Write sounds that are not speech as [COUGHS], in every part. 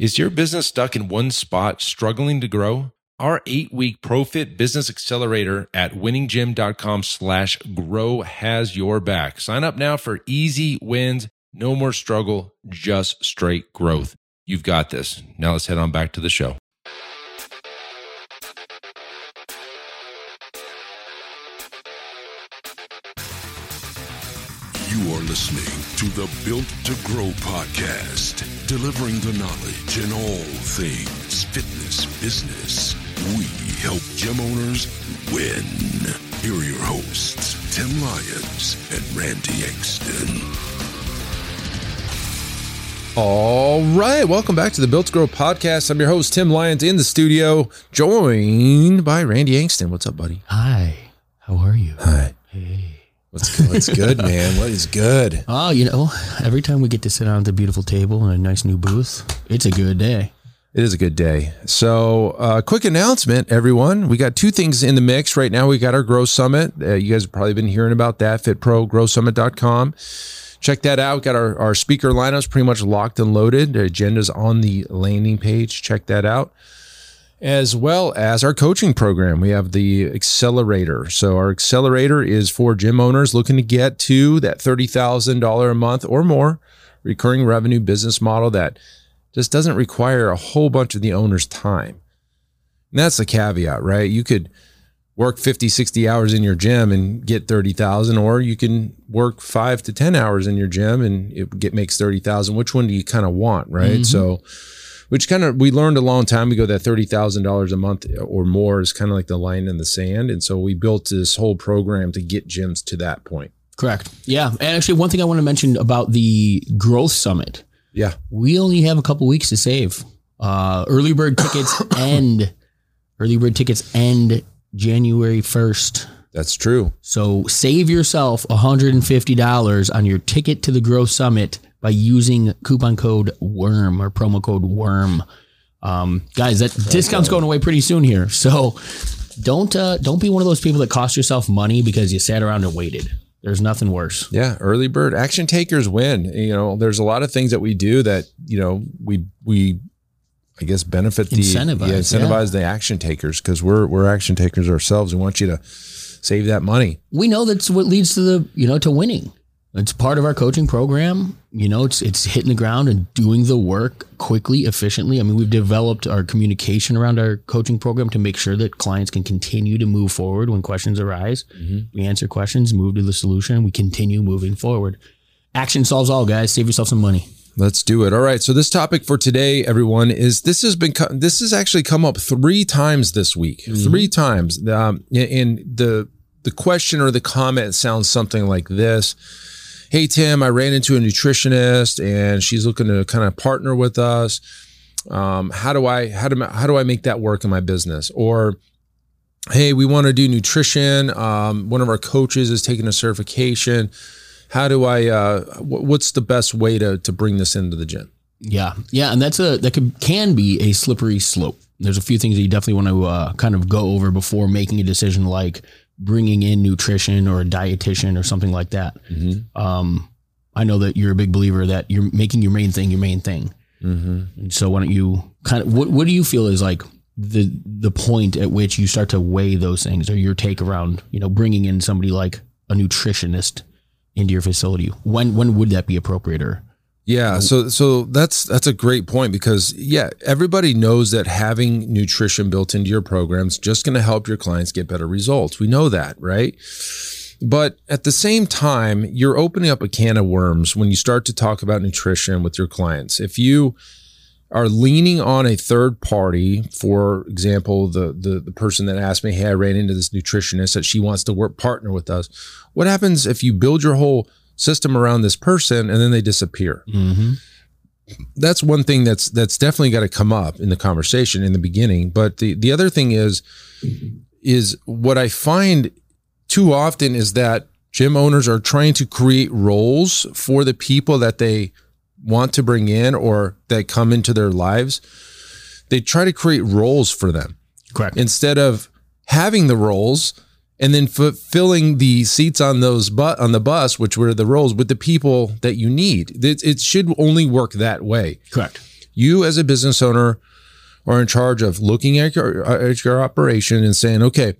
Is your business stuck in one spot, struggling to grow? Our eight-week ProFit Business Accelerator at winninggym.com slash grow has your back. Sign up now for easy wins, no more struggle, just straight growth. You've got this. Now let's head on back to the show. Listening to the Built to Grow podcast, delivering the knowledge in all things fitness business. We help gym owners win. Here are your hosts, Tim Lyons and Randy Engston. All right, welcome back to the Built to Grow podcast. I'm your host, Tim Lyons, in the studio, joined by Randy Angston. What's up, buddy? Hi, how are you? Hi. Hey. What's good? What's [LAUGHS] good, man? What is good? Oh, you know, every time we get to sit down at the beautiful table in a nice new booth, it's a good day. It is a good day. So, uh, quick announcement, everyone. We got two things in the mix right now. We got our Grow Summit. Uh, you guys have probably been hearing about that. FitProGrowSummit.com. Check that out. Got our, our speaker lineups pretty much locked and loaded. The agenda's on the landing page. Check that out. As well as our coaching program. We have the accelerator. So, our accelerator is for gym owners looking to get to that $30,000 a month or more recurring revenue business model that just doesn't require a whole bunch of the owner's time. And that's the caveat, right? You could work 50, 60 hours in your gym and get 30,000 or you can work 5 to 10 hours in your gym and it get makes 30,000. Which one do you kind of want, right? Mm-hmm. So which kind of we learned a long time ago that $30,000 a month or more is kind of like the line in the sand and so we built this whole program to get gyms to that point. Correct. Yeah. And actually, one thing I want to mention about the Growth Summit, Yeah. we only have a couple weeks to save. Uh, early bird tickets [COUGHS] end. Early bird tickets end January 1st. That's true. So save yourself $150 on your ticket to the Growth Summit by using coupon code WORM or promo code WORM. Um, guys, that discount's going away pretty soon here. So don't uh, don't be one of those people that cost yourself money because you sat around and waited. There's nothing worse. Yeah, early bird action takers win. You know, there's a lot of things that we do that you know we we I guess benefit the Incentivize, yeah, incentivize the action takers because we're we're action takers ourselves. We want you to save that money. We know that's what leads to the you know to winning. It's part of our coaching program. You know, it's it's hitting the ground and doing the work quickly, efficiently. I mean, we've developed our communication around our coaching program to make sure that clients can continue to move forward when questions arise. We answer questions, move to the solution, we continue moving forward. Action solves all, guys. Save yourself some money. Let's do it. All right. So this topic for today, everyone, is this has been this has actually come up three times this week. Three times. Um, and the the question or the comment sounds something like this: Hey Tim, I ran into a nutritionist and she's looking to kind of partner with us. Um, how do I how do how do I make that work in my business? Or hey, we want to do nutrition. Um, one of our coaches is taking a certification. How do I? Uh, wh- what's the best way to to bring this into the gym? Yeah, yeah, and that's a that can can be a slippery slope. There's a few things that you definitely want to uh, kind of go over before making a decision, like bringing in nutrition or a dietitian or something like that. Um, I know that you're a big believer that you're making your main thing your main thing. Mm-hmm. And so why don't you kind of what what do you feel is like the the point at which you start to weigh those things or your take around you know bringing in somebody like a nutritionist into your facility? When when would that be appropriate or Yeah, mm-hmm. so so that's that's a great point because yeah, everybody knows that having nutrition built into your program is just going to help your clients get better results. We know that, right? But at the same time, you're opening up a can of worms when you start to talk about nutrition with your clients. If you are leaning on a third party, for example, the, the the person that asked me, "Hey, I ran into this nutritionist that she wants to work partner with us." What happens if you build your whole system around this person and then they disappear? mm-hmm. that's one thing that's that's definitely got to come up in the conversation in the beginning but the the other thing is is what i find too often is that gym owners are trying to create roles for the people that they want to bring in or that come into their lives they try to create roles for them correct? instead of having the roles and then filling the seats on those but on the bus which were the roles with the people that you need it, it should only work that way correct. You as a business owner are in charge of looking at your, at your operation and saying, okay,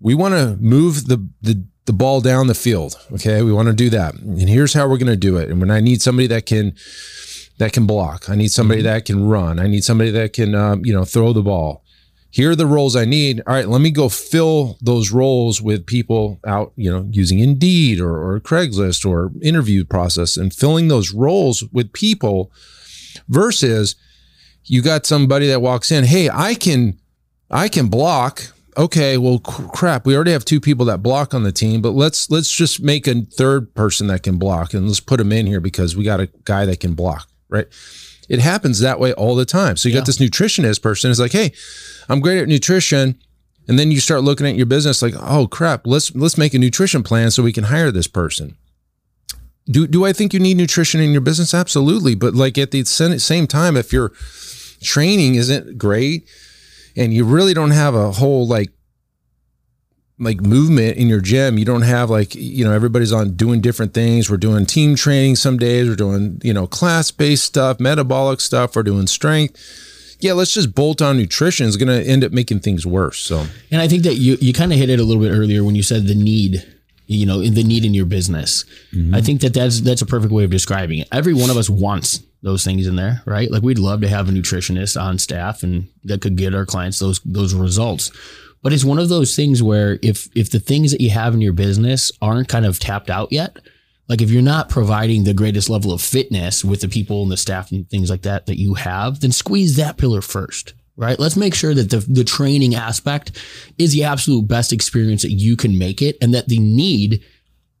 we want to move the, the, the ball down the field. Okay. We want to do that. And here's how we're going to do it. And when I need somebody that can, that can block, I need somebody mm-hmm. that can run. I need somebody that can, um, you know, throw the ball here are the roles I need. All right, let me go fill those roles with people out, you know, using Indeed or, or Craigslist or interview process and filling those roles with people versus you got somebody that walks in, hey, I can, I can block. Okay, well, crap. We already have two people that block on the team, but let's let's just make a third person that can block and let's put them in here because we got a guy that can block, right? It happens that way all the time. So you yeah. got this nutritionist person is like, hey, I'm great at nutrition. And then you start looking at your business like, oh crap, let's let's make a nutrition plan so we can hire this person. Do do I think you need nutrition in your business? Absolutely. But like at the same time, if your training isn't great and you really don't have a whole like like movement in your gym. You don't have like, you know, everybody's on doing different things. We're doing team training some days. We're doing, you know, class based stuff, metabolic stuff. We're doing strength. Yeah, let's just bolt on nutrition is going to end up making things worse. So, and I think that you, you kind of hit it a little bit earlier when you said the need, you know, the need in your business. Mm-hmm. I think that that's, that's a perfect way of describing it. Every one of us wants those things in there, right? Like we'd love to have a nutritionist on staff and that could get our clients those, those results but it's one of those things where if if the things that you have in your business aren't kind of tapped out yet, like if you're not providing the greatest level of fitness with the people and the staff and things like that that you have, then squeeze that pillar first right? Let's make sure that the, the training aspect is the absolute best experience that you can make it and that the need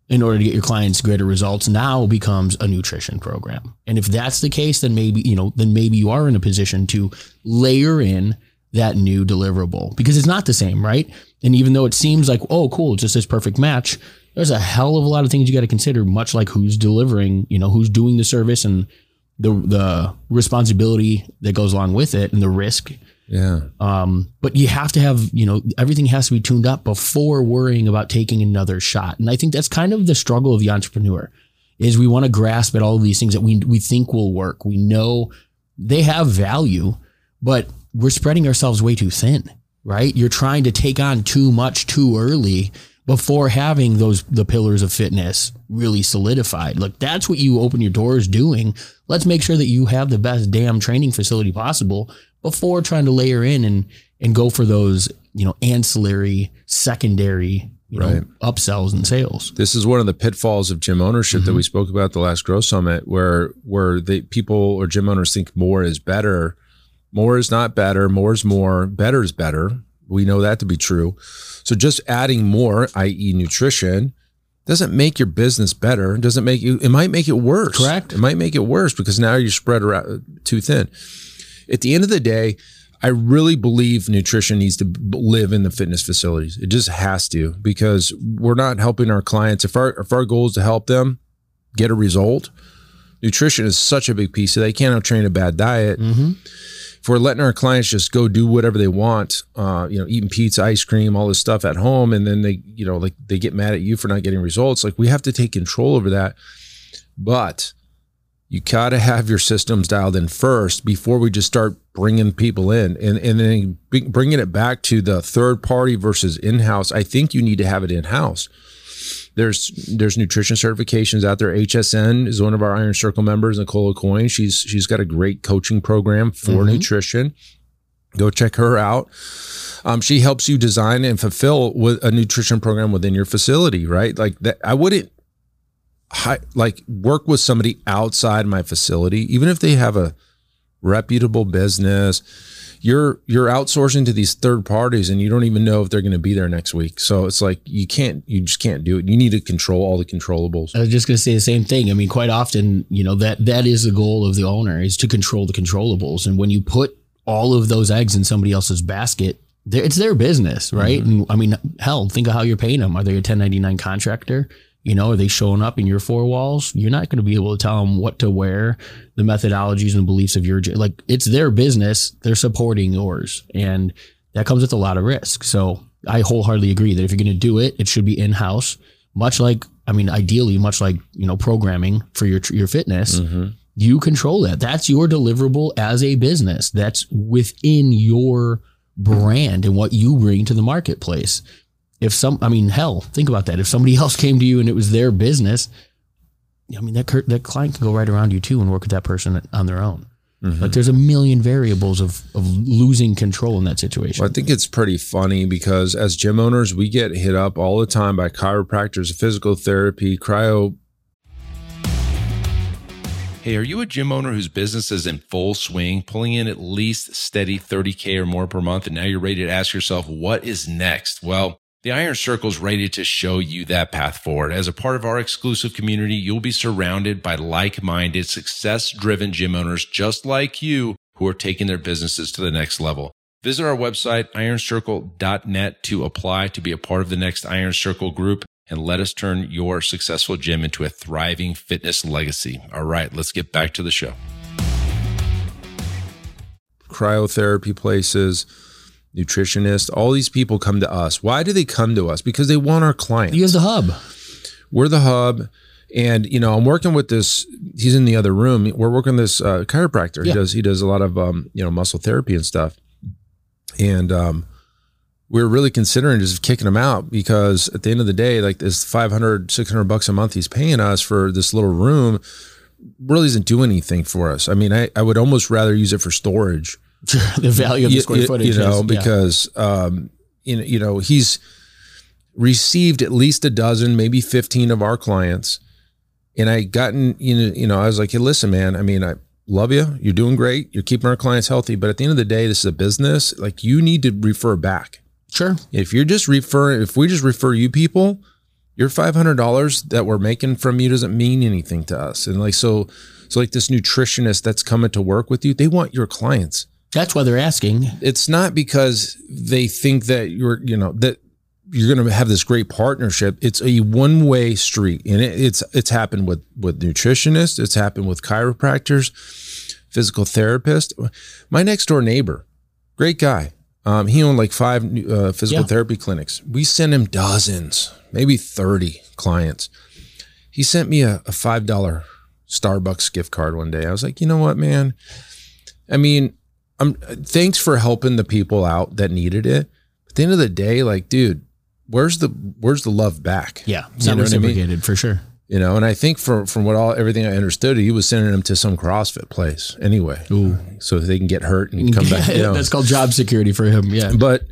in order to get your clients greater results now becomes a nutrition program. And if that's the case, then maybe, you know, then maybe you are in a position to layer in that new deliverable because it's not the same, right? And even though it seems like, oh, cool, it's just this perfect match, there's a hell of a lot of things you got to consider, much like who's delivering, you know, who's doing the service and the the responsibility that goes along with it and the risk. Yeah. Um, but you have to have, you know, everything has to be tuned up before worrying about taking another shot. And I think that's kind of the struggle of the entrepreneur is we want to grasp at all of these things that we we think will work. We know they have value, but we're spreading ourselves way too thin, right? You're trying to take on too much too early before having those the pillars of fitness really solidified. Look, that's what you open your doors doing. Let's make sure that you have the best damn training facility possible before trying to layer in and and go for those, you know, ancillary, secondary, you right. know, upsells and sales. This is one of the pitfalls of gym ownership mm-hmm. that we spoke about the last Grow Summit, where where the people or gym owners think more is better more is not better. More is more. Better is better. We know that to be true. So just adding more, i.e., nutrition, doesn't make your business better. Doesn't make you. It might make it worse. Correct. It might make it worse because now you're spread around too thin. At the end of the day, I really believe nutrition needs to live in the fitness facilities. It just has to because we're not helping our clients. If our if our goal is to help them get a result, nutrition is such a big piece. So they can't train a bad diet. Mm-hmm if we're letting our clients just go do whatever they want, uh, you know, eating pizza, ice cream, all this stuff at home, and then they, you know, like they get mad at you for not getting results, like we have to take control over that. But you got to have your systems dialed in first before we just start bringing people in and, and then bringing it back to the third party versus in-house. I think you need to have it in-house there's there's nutrition certifications out there. HSN is one of our Iron Circle members, Nicola Coyne. She's she's got a great coaching program for mm-hmm. nutrition. Go check her out. Um, she helps you design and fulfill with a nutrition program within your facility, right? Like that. I wouldn't like work with somebody outside my facility, even if they have a reputable business you're you're outsourcing to these third parties and you don't even know if they're going to be there next week. So it's like you can't you just can't do it. You need to control all the controllables. I was just going to say the same thing. I mean, quite often, you know, that that is the goal of the owner is to control the controllables. And when you put all of those eggs in somebody else's basket, it's their business, right? Mm-hmm. And I mean, hell, think of how you're paying them. Are they a 1099 contractor? You know, are they showing up in your four walls? You're not going to be able to tell them what to wear, the methodologies and beliefs of your like. It's their business. They're supporting yours, and that comes with a lot of risk. So I wholeheartedly agree that if you're going to do it, it should be in house. Much like, I mean, ideally, much like you know, programming for your your fitness. Mm-hmm. You control that. That's your deliverable as a business. That's within your brand and what you bring to the marketplace. If some, I mean, hell, think about that. If somebody [LAUGHS] else came to you and it was their business, I mean, that cur- that client can go right around you too and work with that person on their own. Mm-hmm. Like there's a million variables of of losing control in that situation. Well, I think it's pretty funny because as gym owners, we get hit up all the time by chiropractors, physical therapy, cryo. Hey, are you a gym owner whose business is in full swing, pulling in at least steady 30K or more per month, and now you're ready to ask yourself, what is next? Well, the Iron Circle is ready to show you that path forward. As a part of our exclusive community, you'll be surrounded by like minded, success driven gym owners just like you who are taking their businesses to the next level. Visit our website, ironcircle.net, to apply to be a part of the next Iron Circle group and let us turn your successful gym into a thriving fitness legacy. All right, let's get back to the show. cryotherapy places, nutritionists, all these people come to us. Why do they come to us? Because they want our clients. you have the hub. We're the hub. And you know, I'm working with this. He's in the other room. We're working with this uh, chiropractor. Yeah. He does he does a lot of um, you know muscle therapy and stuff. And um, we're really considering just kicking him out because at the end of the day, like this 500, 600 bucks a month he's paying us for this little room really doesn't do anything for us. I mean, I, I would almost rather use it for storage [LAUGHS] the value of the square you- footage. you know, is- yeah. because um, you know, you know, he's received at least a dozen, maybe fifteen of our clients, and I gotten you know, you know, I was like, hey, listen, man, I mean, I love you, you're doing great, you're keeping our clients healthy, but at the end of the day, this is a business. Like, you need to refer back. sure. If you're just referring, if we just refer you people, your five hundred dollars that we're making from you doesn't mean anything to us. And like so, so like this nutritionist that's coming to work with you, they want your clients That's why they're asking. it's not because they think that you're you know that you're going to have this great partnership. It's a one way street and it, it's it's happened with with nutritionists. It's happened with chiropractors physical therapists. My next door neighbor great guy. Um, he owned like five uh, physical Yeah. therapy clinics. We sent him dozens maybe 30 clients. He sent me a, a five dollar starbucks gift card one day. I was like you know what man? I mean I'm thanks for helping the people out that needed it. At the end of the day, like, dude, where's the where's the love back? Yeah, it's You not what I mean? reciprocated for sure. You know, and I think from from what all everything I understood, he was sending them to some CrossFit place anyway, Ooh. so they can get hurt and come back. You [LAUGHS] know. That's called job security for him. Yeah. but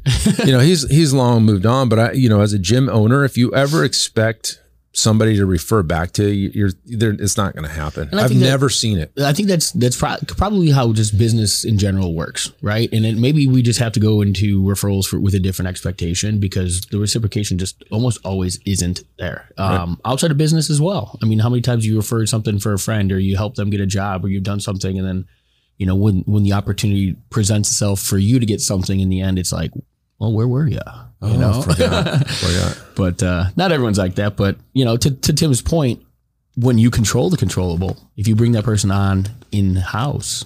you know, he's he's long moved on. But I, you know, as a gym owner, if you ever expect somebody to refer back to you, you're there, it's not going to happen. I've that- never seen it. I think that's that's pro- probably how just business in general works, right? And then maybe we just have to go into referrals for, with a different expectation because the reciprocation just almost always isn't there. Um, Outside of business as well. I mean, how many times you referred something for a friend, or you help them get a job, or you've done something, and then you know when when the opportunity presents itself for you to get something in the end, it's like, well, where were you? You know, Oh, forgot. [LAUGHS] forgot. but uh, not everyone's like that. But you know, to, to Tim's point, when you control the controllable, if you bring that person on in house,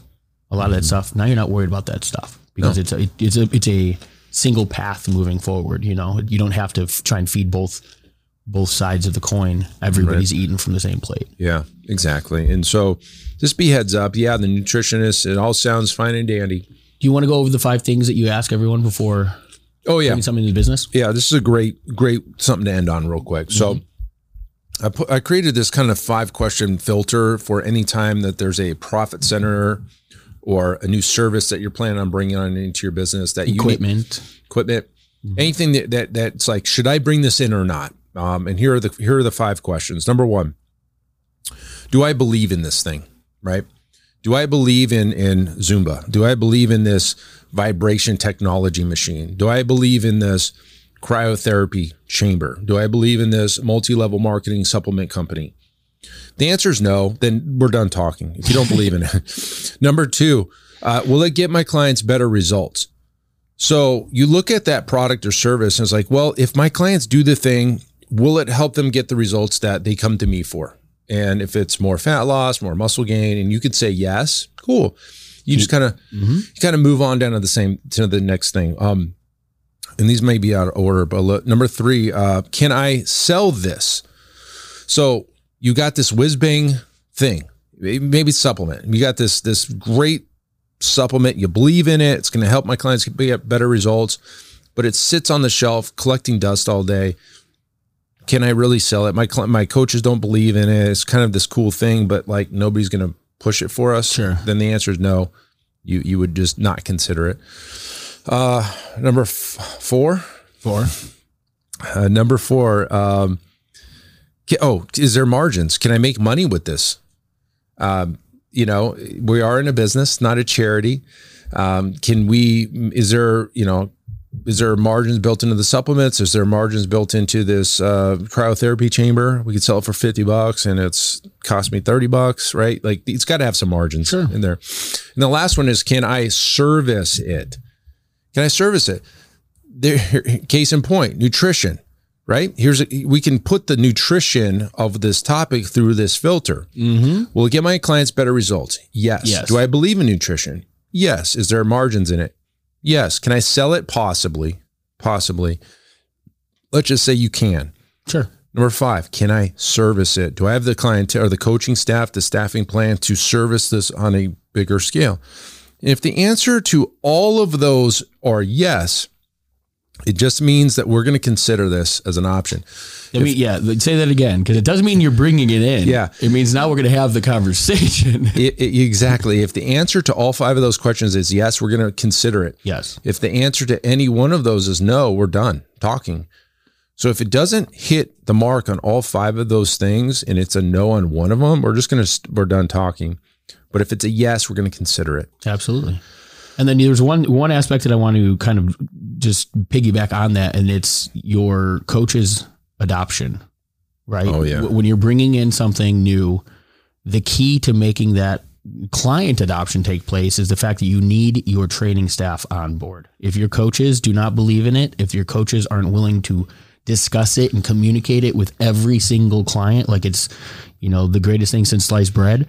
a lot of that stuff now you're not worried about that stuff because it's a, it's a it's a single path moving forward. You know, you don't have to f- try and feed both both sides of the coin. Everybody's eating from the same plate. Yeah, exactly. And so just be heads up. Yeah, the nutritionist, it all sounds fine and dandy. Do you want to go over the five things that you ask everyone before Oh yeah. something into business? Yeah, this is a great, great something to end on real quick. So I put I created this kind of five question filter for any time that there's a profit center or a new service that you're planning on bringing on into your business that you need, Equipment. equipment, anything that, that that's like, should I bring this in or not? Um, and here are the here are the five questions. Number one, do I believe in this thing? Right? Do I believe in in Zumba? Do I believe in this vibration technology machine? Do I believe in this cryotherapy chamber? Do I believe in this multi-level marketing supplement company? The answer is no. Then we're done talking. If you don't believe in it. [LAUGHS] Number two, uh, will it get my clients better results? So you look at that product or service and it's like, well, if my clients do the thing, will it help them get the results that they come to me for? And if it's more fat loss, more muscle gain, and you could say yes, cool. You just kind of you kind of move on down to the same to the next thing. Um, and these may be out of order, but look, number three, uh, can I sell this? So you got this whiz bang thing. maybe supplement. You got this this great supplement. You believe in it. It's going to help my clients get better results, but it sits on the shelf collecting dust all day. Can I really sell it? My my coaches don't believe in it. It's kind of this cool thing, but like nobody's going to push it for us. Sure. Then the answer is no. You you would just not consider it. Uh, number f- four. Four. Uh, number four. Um, oh, is there margins? Can I make money with this? Um, you know, we are in a business, not a charity. Um, can we? Is there? You know, is there margins built into the supplements? Is there margins built into this uh, cryotherapy chamber? We could sell it for fifty bucks, and it's cost me thirty bucks, right? Like it's got to have some margins Sure. in there. And the last one is, can I service it? Can I service it? There, [LAUGHS] case in point, nutrition. Right here's a, we can put the nutrition of this topic through this filter. Mm-hmm. Will it get my clients better results? Yes. Yes. Do I believe in nutrition? Yes. Is there margins in it? Yes. Can I sell it? Possibly. Possibly. Let's just say you can. Sure. Number five, can I service it? Do I have the client or the coaching staff, the staffing plan to service this on a bigger scale? And if the answer to all of those are yes, it just means that we're going to consider this as an option. I mean, yeah, say that again because it doesn't mean you're bringing it in. Yeah. It means now we're going to have the conversation. [LAUGHS] It- it- exactly. If the answer to all five of those questions is yes, we're going to consider it. yes. If the answer to any one of those is no, we're done talking. So if it doesn't hit the mark on all five of those things and it's a no on one of them, we're just going to we're done talking. But if it's a yes, we're going to consider it. Absolutely. And then there's one one aspect that I want to kind of just piggyback on that, and it's your coach's adoption, right? Oh, yeah. When you're bringing in something new, the key to making that client adoption take place is the fact that you need your training staff on board. If your coaches do not believe in it, if your coaches aren't willing to discuss it and communicate it with every single client like it's you know the greatest thing since sliced bread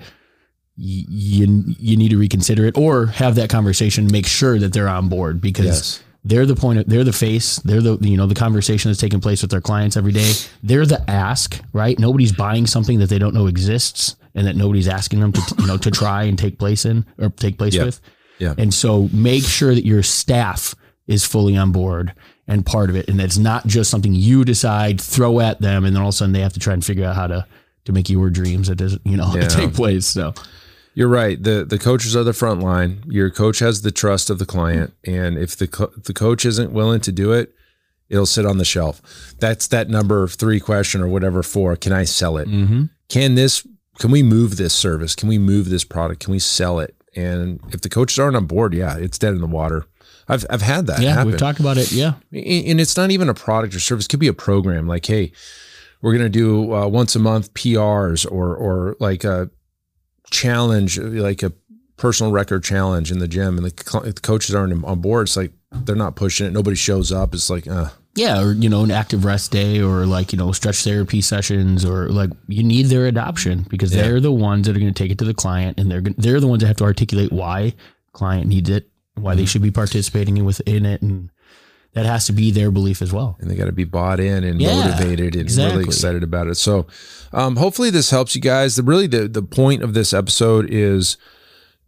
you you need to reconsider it or have that conversation make sure that they're on board because Yes. they're the point of, they're the face they're the you know the conversation that's taking place with their clients every day they're the ask right nobody's buying something that they don't know exists and that nobody's asking them to you know to try and take place in or take place Yeah. with Yeah. and so make sure that your staff is fully on board and part of it and that's not just something you decide throw at them and then all of a sudden they have to try and figure out how to to make your dreams that you know [LAUGHS] Yeah. take place so You're right. the The coaches are the front line. Your coach has the trust of the client, and if the co- the coach isn't willing to do it, it'll sit on the shelf. That's that number three question or whatever four. Can I sell it? mm-hmm. Can this? Can we move this service? Can we move this product? Can we sell it? And if the coaches aren't on board, yeah, it's dead in the water. I've I've had that yeah happen. we've talked about it yeah and it's not even a product or service. It could be a program. Like, hey, we're gonna do uh, once a month PRs or or like a challenge, like a personal record challenge in the gym, and the, the coaches aren't on board. It's like they're not pushing it. Nobody shows up. It's like, uh, yeah or you know an active rest day or like you know stretch therapy sessions or like you need their adoption because Yeah. they're the ones that are going to take it to the client and they're they're the ones that have to articulate why client needs it why Mm-hmm. they should be participating in within it and that has to be their belief as well and they got to be bought in and Yeah, motivated and exactly. really excited about it. So, um, hopefully this helps you guys. The really the the point of this episode is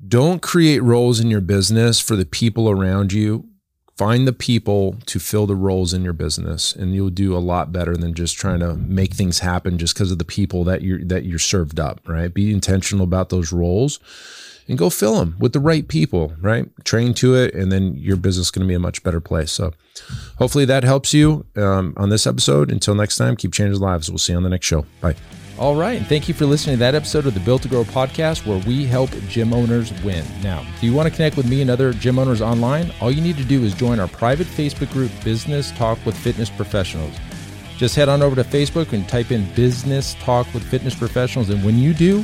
don't create roles in your business for the people around you. Find the people to fill the roles in your business, and you'll do a lot better than just trying to make things happen just because of the people that you're that you're served up. Right? Be intentional about those roles, and go fill them with the right people. Right? Train to it, and then your business is going to be a much better place. So, hopefully that helps you um, on this episode. Until next time, keep changing lives. We'll see you on the next show. Bye. All right. And thank you for listening to that episode of the Built to Grow podcast where we help gym owners win. Now, do you want to connect with me and other gym owners online? All you need to do is join our private Facebook group, Business Talk with Fitness Professionals. Just head on over to Facebook and type in Business Talk with Fitness Professionals. And when you do,